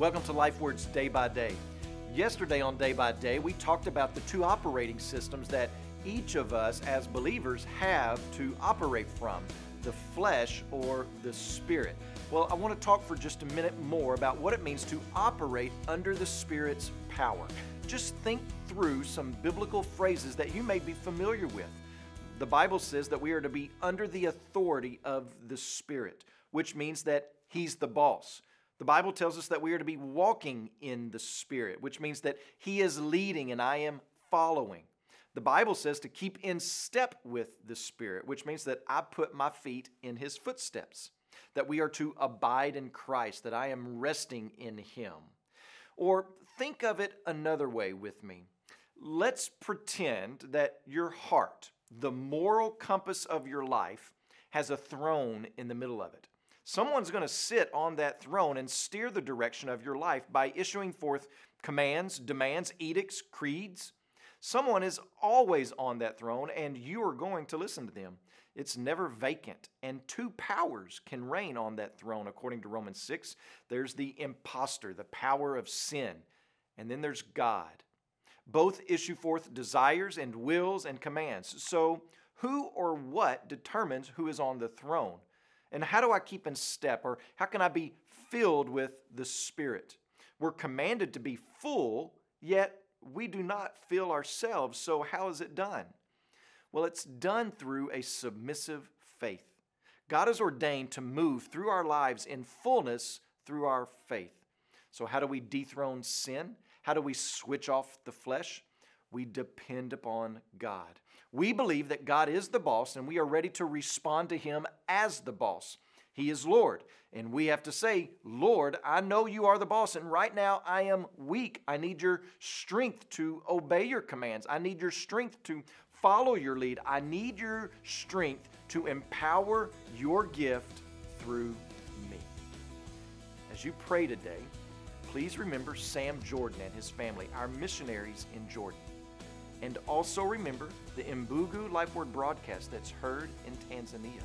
Welcome to Life Words Day by Day. Yesterday on Day by Day, we talked about the two operating systems that each of us as believers have to operate from the flesh or the spirit. Well, I want to talk for just a minute more about what it means to operate under the Spirit's power. Just think through some biblical phrases that you may be familiar with. The Bible says that we are to be under the authority of the Spirit, which means that He's the boss. The Bible tells us that we are to be walking in the Spirit, which means that He is leading and I am following. The Bible says to keep in step with the Spirit, which means that I put my feet in His footsteps that we are to abide in Christ, that I am resting in Him. Or think of it another way with me. Let's pretend that your heart, the moral compass of your life, has a throne in the middle of it. Someone's going to sit on that throne and steer the direction of your life by issuing forth commands, demands, edicts, creeds. Someone is always on that throne, and you are going to listen to them. It's never vacant, and two powers can reign on that throne, according to Romans 6. There's the impostor, the power of sin, and then there's God. Both issue forth desires and wills and commands. So, who or what determines who is on the throne? And how do I keep in step, or how can I be filled with the Spirit? We're commanded to be full, yet we do not fill ourselves. So, how is it done? Well, it's done through a submissive faith. God is ordained to move through our lives in fullness through our faith. So, how do we dethrone sin? How do we switch off the flesh? We depend upon God. We believe that God is the boss and we are ready to respond to Him as the boss. He is Lord. And we have to say, Lord, I know you are the boss, and right now I am weak. I need your strength to obey your commands. I need your strength to follow your lead. I need your strength to empower your gift through me. As you pray today, please remember Sam Jordan and his family, our missionaries in Jordan. And also remember the Mbugu Life Word broadcast that's heard in Tanzania.